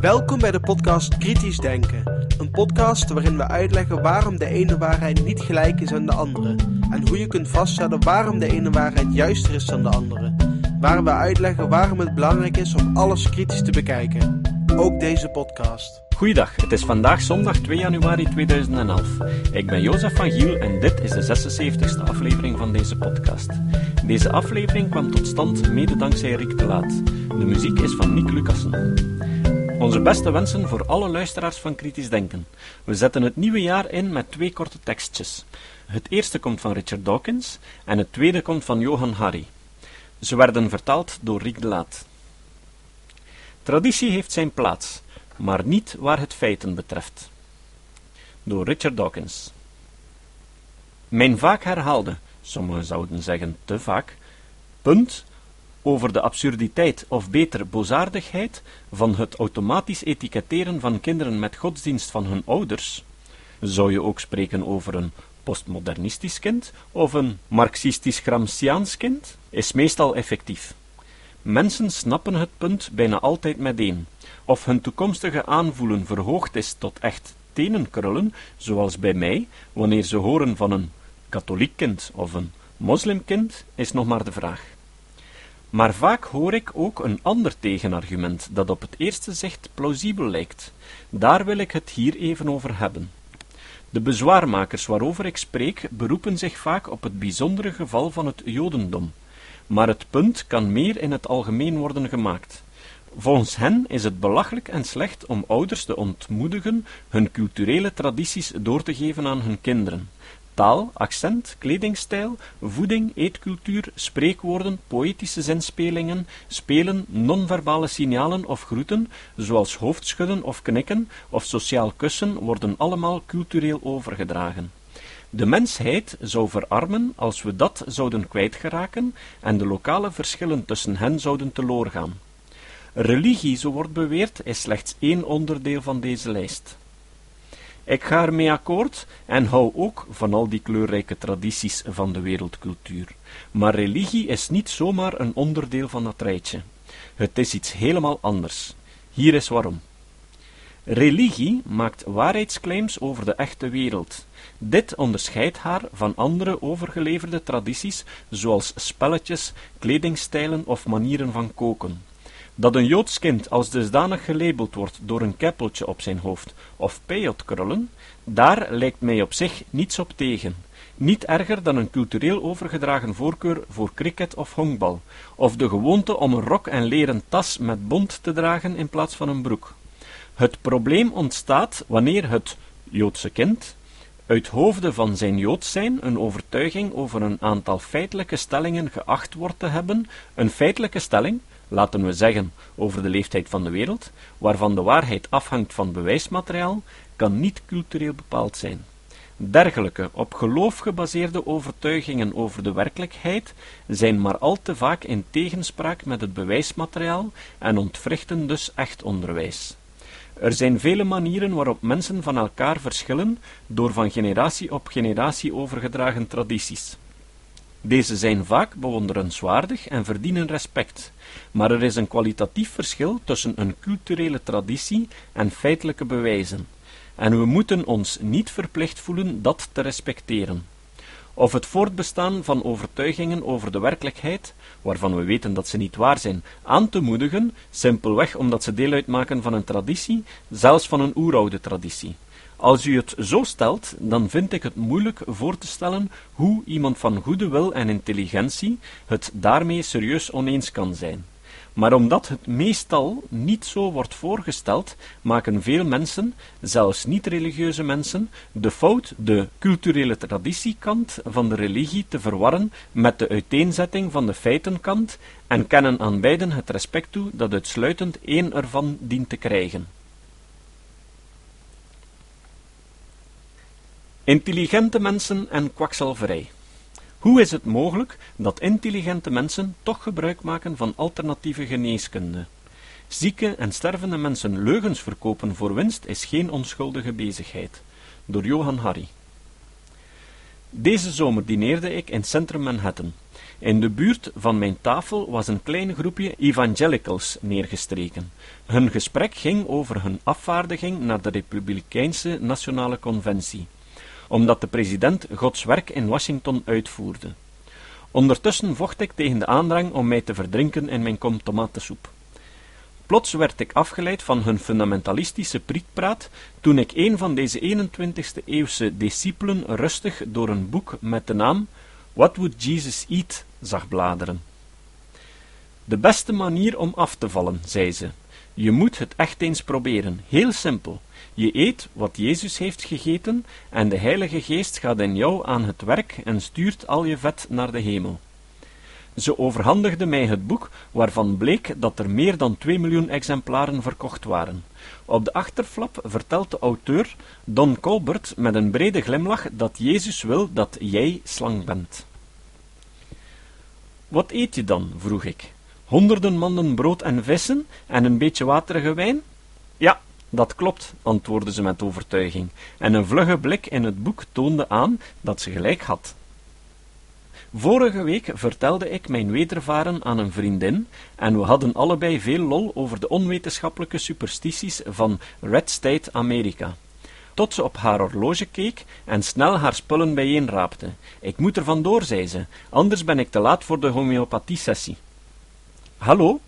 Welkom bij de podcast Kritisch Denken. Een podcast waarin we uitleggen waarom de ene waarheid niet gelijk is aan de andere. En hoe je kunt vaststellen waarom de ene waarheid juister is dan de andere. Waar we uitleggen waarom het belangrijk is om alles kritisch te bekijken. Ook deze podcast. Goeiedag, het is vandaag zondag 2 januari 2011. Ik ben Jozef van Giel en dit is de 76e aflevering van deze podcast. Deze aflevering kwam tot stand mede dankzij Rick de Laat. De muziek is van Nick Lucassen. Onze beste wensen voor alle luisteraars van Kritisch Denken. We zetten het nieuwe jaar in met twee korte tekstjes. Het eerste komt van Richard Dawkins en het tweede komt van Johan Harry. Ze werden vertaald door Rick de Laat. Traditie heeft zijn plaats, maar niet waar het feiten betreft. Door Richard Dawkins. Mijn vaak herhaalde, sommigen zouden zeggen te vaak, punt over de absurditeit of beter bozaardigheid van het automatisch etiketteren van kinderen met godsdienst van hun ouders, zou je ook spreken over een postmodernistisch kind of een marxistisch-gramsciaans kind, is meestal effectief. Mensen snappen het punt bijna altijd meteen. Of hun toekomstige aanvoelen verhoogd is tot echt tenenkrullen, zoals bij mij, wanneer ze horen van een katholiek kind of een moslimkind, is nog maar de vraag. Maar vaak hoor ik ook een ander tegenargument dat op het eerste zicht plausibel lijkt. Daar wil ik het hier even over hebben. De bezwaarmakers waarover ik spreek beroepen zich vaak op het bijzondere geval van het Jodendom, maar het punt kan meer in het algemeen worden gemaakt. Volgens hen is het belachelijk en slecht om ouders te ontmoedigen hun culturele tradities door te geven aan hun kinderen. Taal, accent, kledingstijl, voeding, eetcultuur, spreekwoorden, poëtische zinspelingen, spelen, non-verbale signalen of groeten, zoals hoofdschudden of knikken of sociaal kussen, worden allemaal cultureel overgedragen. De mensheid zou verarmen als we dat zouden kwijtgeraken en de lokale verschillen tussen hen zouden teloor gaan. Religie, zo wordt beweerd, is slechts één onderdeel van deze lijst. Ik ga ermee akkoord en hou ook van al die kleurrijke tradities van de wereldcultuur. Maar religie is niet zomaar een onderdeel van dat rijtje. Het is iets helemaal anders. Hier is waarom. Religie maakt waarheidsclaims over de echte wereld. Dit onderscheidt haar van andere overgeleverde tradities, zoals spelletjes, kledingstijlen of manieren van koken. Dat een Joods kind als dusdanig gelabeld wordt door een keppeltje op zijn hoofd of peyotkrullen, daar lijkt mij op zich niets op tegen. Niet erger dan een cultureel overgedragen voorkeur voor cricket of honkbal, of de gewoonte om een rok en leren tas met bont te dragen in plaats van een broek. Het probleem ontstaat wanneer het Joodse kind uit hoofde van zijn Joods zijn een overtuiging over een aantal feitelijke stellingen geacht wordt te hebben, een feitelijke stelling, laten we zeggen, over de leeftijd van de wereld, waarvan de waarheid afhangt van bewijsmateriaal, kan niet cultureel bepaald zijn. Dergelijke op geloof gebaseerde overtuigingen over de werkelijkheid zijn maar al te vaak in tegenspraak met het bewijsmateriaal en ontwrichten dus echt onderwijs. Er zijn vele manieren waarop mensen van elkaar verschillen door van generatie op generatie overgedragen tradities. Deze zijn vaak bewonderenswaardig en verdienen respect, maar er is een kwalitatief verschil tussen een culturele traditie en feitelijke bewijzen, en we moeten ons niet verplicht voelen dat te respecteren. Of het voortbestaan van overtuigingen over de werkelijkheid, waarvan we weten dat ze niet waar zijn, aan te moedigen, simpelweg omdat ze deel uitmaken van een traditie, zelfs van een oeroude traditie. Als u het zo stelt, dan vind ik het moeilijk voor te stellen hoe iemand van goede wil en intelligentie het daarmee serieus oneens kan zijn. Maar omdat het meestal niet zo wordt voorgesteld, maken veel mensen, zelfs niet-religieuze mensen, de fout de culturele traditiekant van de religie te verwarren met de uiteenzetting van de feitenkant en kennen aan beiden het respect toe dat uitsluitend één ervan dient te krijgen. Intelligente mensen en kwakzalverij. Hoe is het mogelijk dat intelligente mensen toch gebruik maken van alternatieve geneeskunde? Zieke en stervende mensen leugens verkopen voor winst is geen onschuldige bezigheid. Door Johan Harry. Deze zomer dineerde ik in centrum Manhattan. In de buurt van mijn tafel was een klein groepje evangelicals neergestreken. Hun gesprek ging over hun afvaardiging naar de Republikeinse Nationale Conventie, omdat de president Gods werk in Washington uitvoerde. Ondertussen vocht ik tegen de aandrang om mij te verdrinken in mijn kom tomatensoep. Plots werd ik afgeleid van hun fundamentalistische prietpraat toen ik een van deze 21ste eeuwse discipelen rustig door een boek met de naam What Would Jesus Eat zag bladeren. De beste manier om af te vallen, zei ze. Je moet het echt eens proberen. Heel simpel. Je eet wat Jezus heeft gegeten en de Heilige Geest gaat in jou aan het werk en stuurt al je vet naar de hemel. Ze overhandigde mij het boek, waarvan bleek dat er meer dan 2 miljoen exemplaren verkocht waren. Op de achterflap vertelt de auteur, Don Colbert, met een brede glimlach dat Jezus wil dat jij slang bent. Wat eet je dan? vroeg ik. Honderden manden brood en vissen en een beetje waterige wijn? Ja, dat klopt, antwoordde ze met overtuiging, en een vlugge blik in het boek toonde aan dat ze gelijk had. Vorige week vertelde ik mijn wedervaren aan een vriendin, en we hadden allebei veel lol over de onwetenschappelijke superstities van Red State Amerika. Tot ze op haar horloge keek en snel haar spullen bijeenraapte. Ik moet er vandoor, zei ze, anders ben ik te laat voor de homeopathie-sessie. Hallo?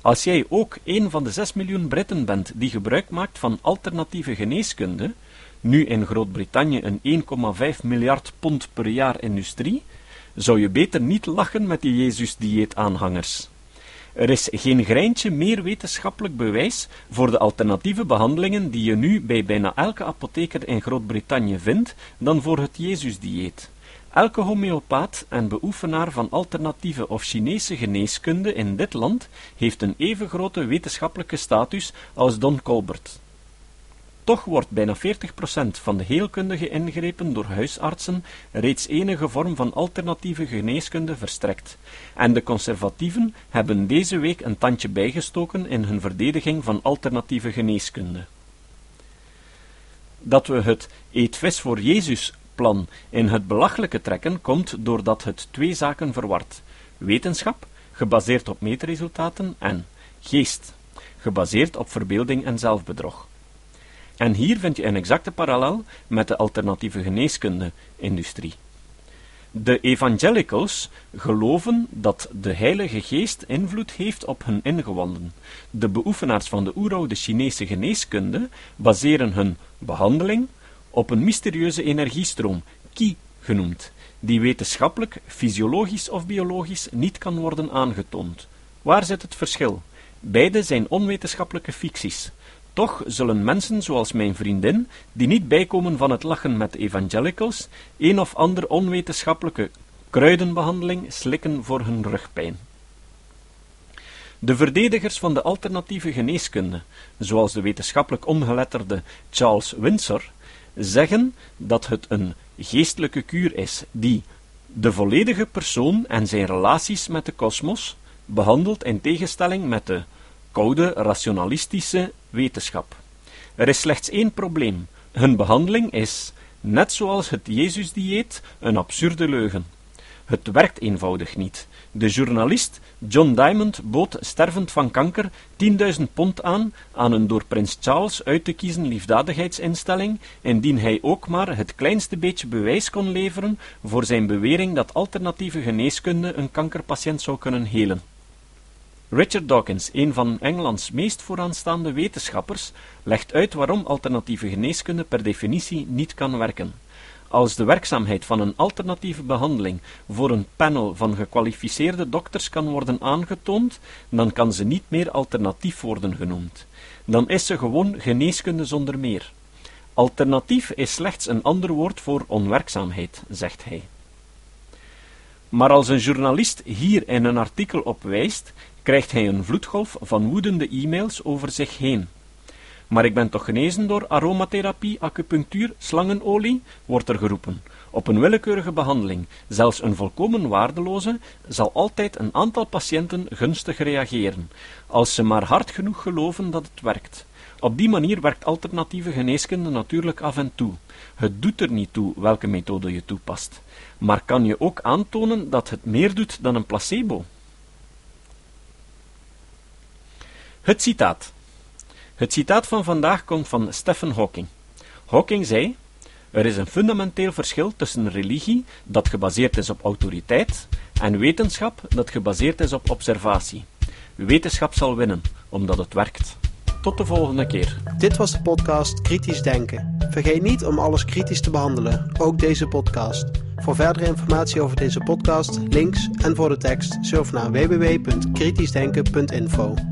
Als jij ook een van de zes miljoen Britten bent die gebruik maakt van alternatieve geneeskunde, nu in Groot-Brittannië een 1,5 miljard pond per jaar industrie, zou je beter niet lachen met die Jezus-dieet-aanhangers. Er is geen greintje meer wetenschappelijk bewijs voor de alternatieve behandelingen die je nu bij bijna elke apotheker in Groot-Brittannië vindt dan voor het Jezus-dieet. Elke homeopaat en beoefenaar van alternatieve of Chinese geneeskunde in dit land heeft een even grote wetenschappelijke status als Don Colbert. Toch wordt bijna 40% van de heelkundige ingrepen door huisartsen reeds enige vorm van alternatieve geneeskunde verstrekt, en de conservatieven hebben deze week een tandje bijgestoken in hun verdediging van alternatieve geneeskunde. Dat we het Eet vis voor Jezus plan in het belachelijke trekken komt doordat het twee zaken verward: wetenschap, gebaseerd op meetresultaten, en geest, gebaseerd op verbeelding en zelfbedrog. En hier vind je een exacte parallel met de alternatieve geneeskunde-industrie. De evangelicals geloven dat de Heilige Geest invloed heeft op hun ingewanden. De beoefenaars van de oeroude Chinese geneeskunde baseren hun behandeling op een mysterieuze energiestroom, Qi genoemd, die wetenschappelijk, fysiologisch of biologisch niet kan worden aangetoond. Waar zit het verschil? Beide zijn onwetenschappelijke ficties. Toch zullen mensen zoals mijn vriendin, die niet bijkomen van het lachen met evangelicals, een of ander onwetenschappelijke kruidenbehandeling slikken voor hun rugpijn. De verdedigers van de alternatieve geneeskunde, zoals de wetenschappelijk ongeletterde Charles Windsor, zeggen dat het een geestelijke kuur is die de volledige persoon en zijn relaties met de kosmos behandelt in tegenstelling met de koude rationalistische wetenschap. Er is slechts één probleem. Hun behandeling is, net zoals het Jezusdieet, een absurde leugen. Het werkt eenvoudig niet. De journalist John Diamond bood stervend van kanker 10.000 pond aan aan een door prins Charles uit te kiezen liefdadigheidsinstelling, indien hij ook maar het kleinste beetje bewijs kon leveren voor zijn bewering dat alternatieve geneeskunde een kankerpatiënt zou kunnen helen. Richard Dawkins, een van Engelands meest vooraanstaande wetenschappers, legt uit waarom alternatieve geneeskunde per definitie niet kan werken. Als de werkzaamheid van een alternatieve behandeling voor een panel van gekwalificeerde dokters kan worden aangetoond, dan kan ze niet meer alternatief worden genoemd. Dan is ze gewoon geneeskunde zonder meer. Alternatief is slechts een ander woord voor onwerkzaamheid, zegt hij. Maar als een journalist hier in een artikel op wijst, krijgt hij een vloedgolf van woedende e-mails over zich heen. Maar ik ben toch genezen door aromatherapie, acupunctuur, slangenolie, wordt er geroepen. Op een willekeurige behandeling, zelfs een volkomen waardeloze, zal altijd een aantal patiënten gunstig reageren, als ze maar hard genoeg geloven dat het werkt. Op die manier werkt alternatieve geneeskunde natuurlijk af en toe. Het doet er niet toe welke methode je toepast. Maar kan je ook aantonen dat het meer doet dan een placebo? Het citaat. Het citaat van vandaag komt van Stephen Hawking. Hawking zei: Er is een fundamenteel verschil tussen religie, dat gebaseerd is op autoriteit, en wetenschap, dat gebaseerd is op observatie. Wetenschap zal winnen, omdat het werkt. Tot de volgende keer. Dit was de podcast Kritisch Denken. Vergeet niet om alles kritisch te behandelen, ook deze podcast. Voor verdere informatie over deze podcast, links en voor de tekst, surf naar www.kritischdenken.info.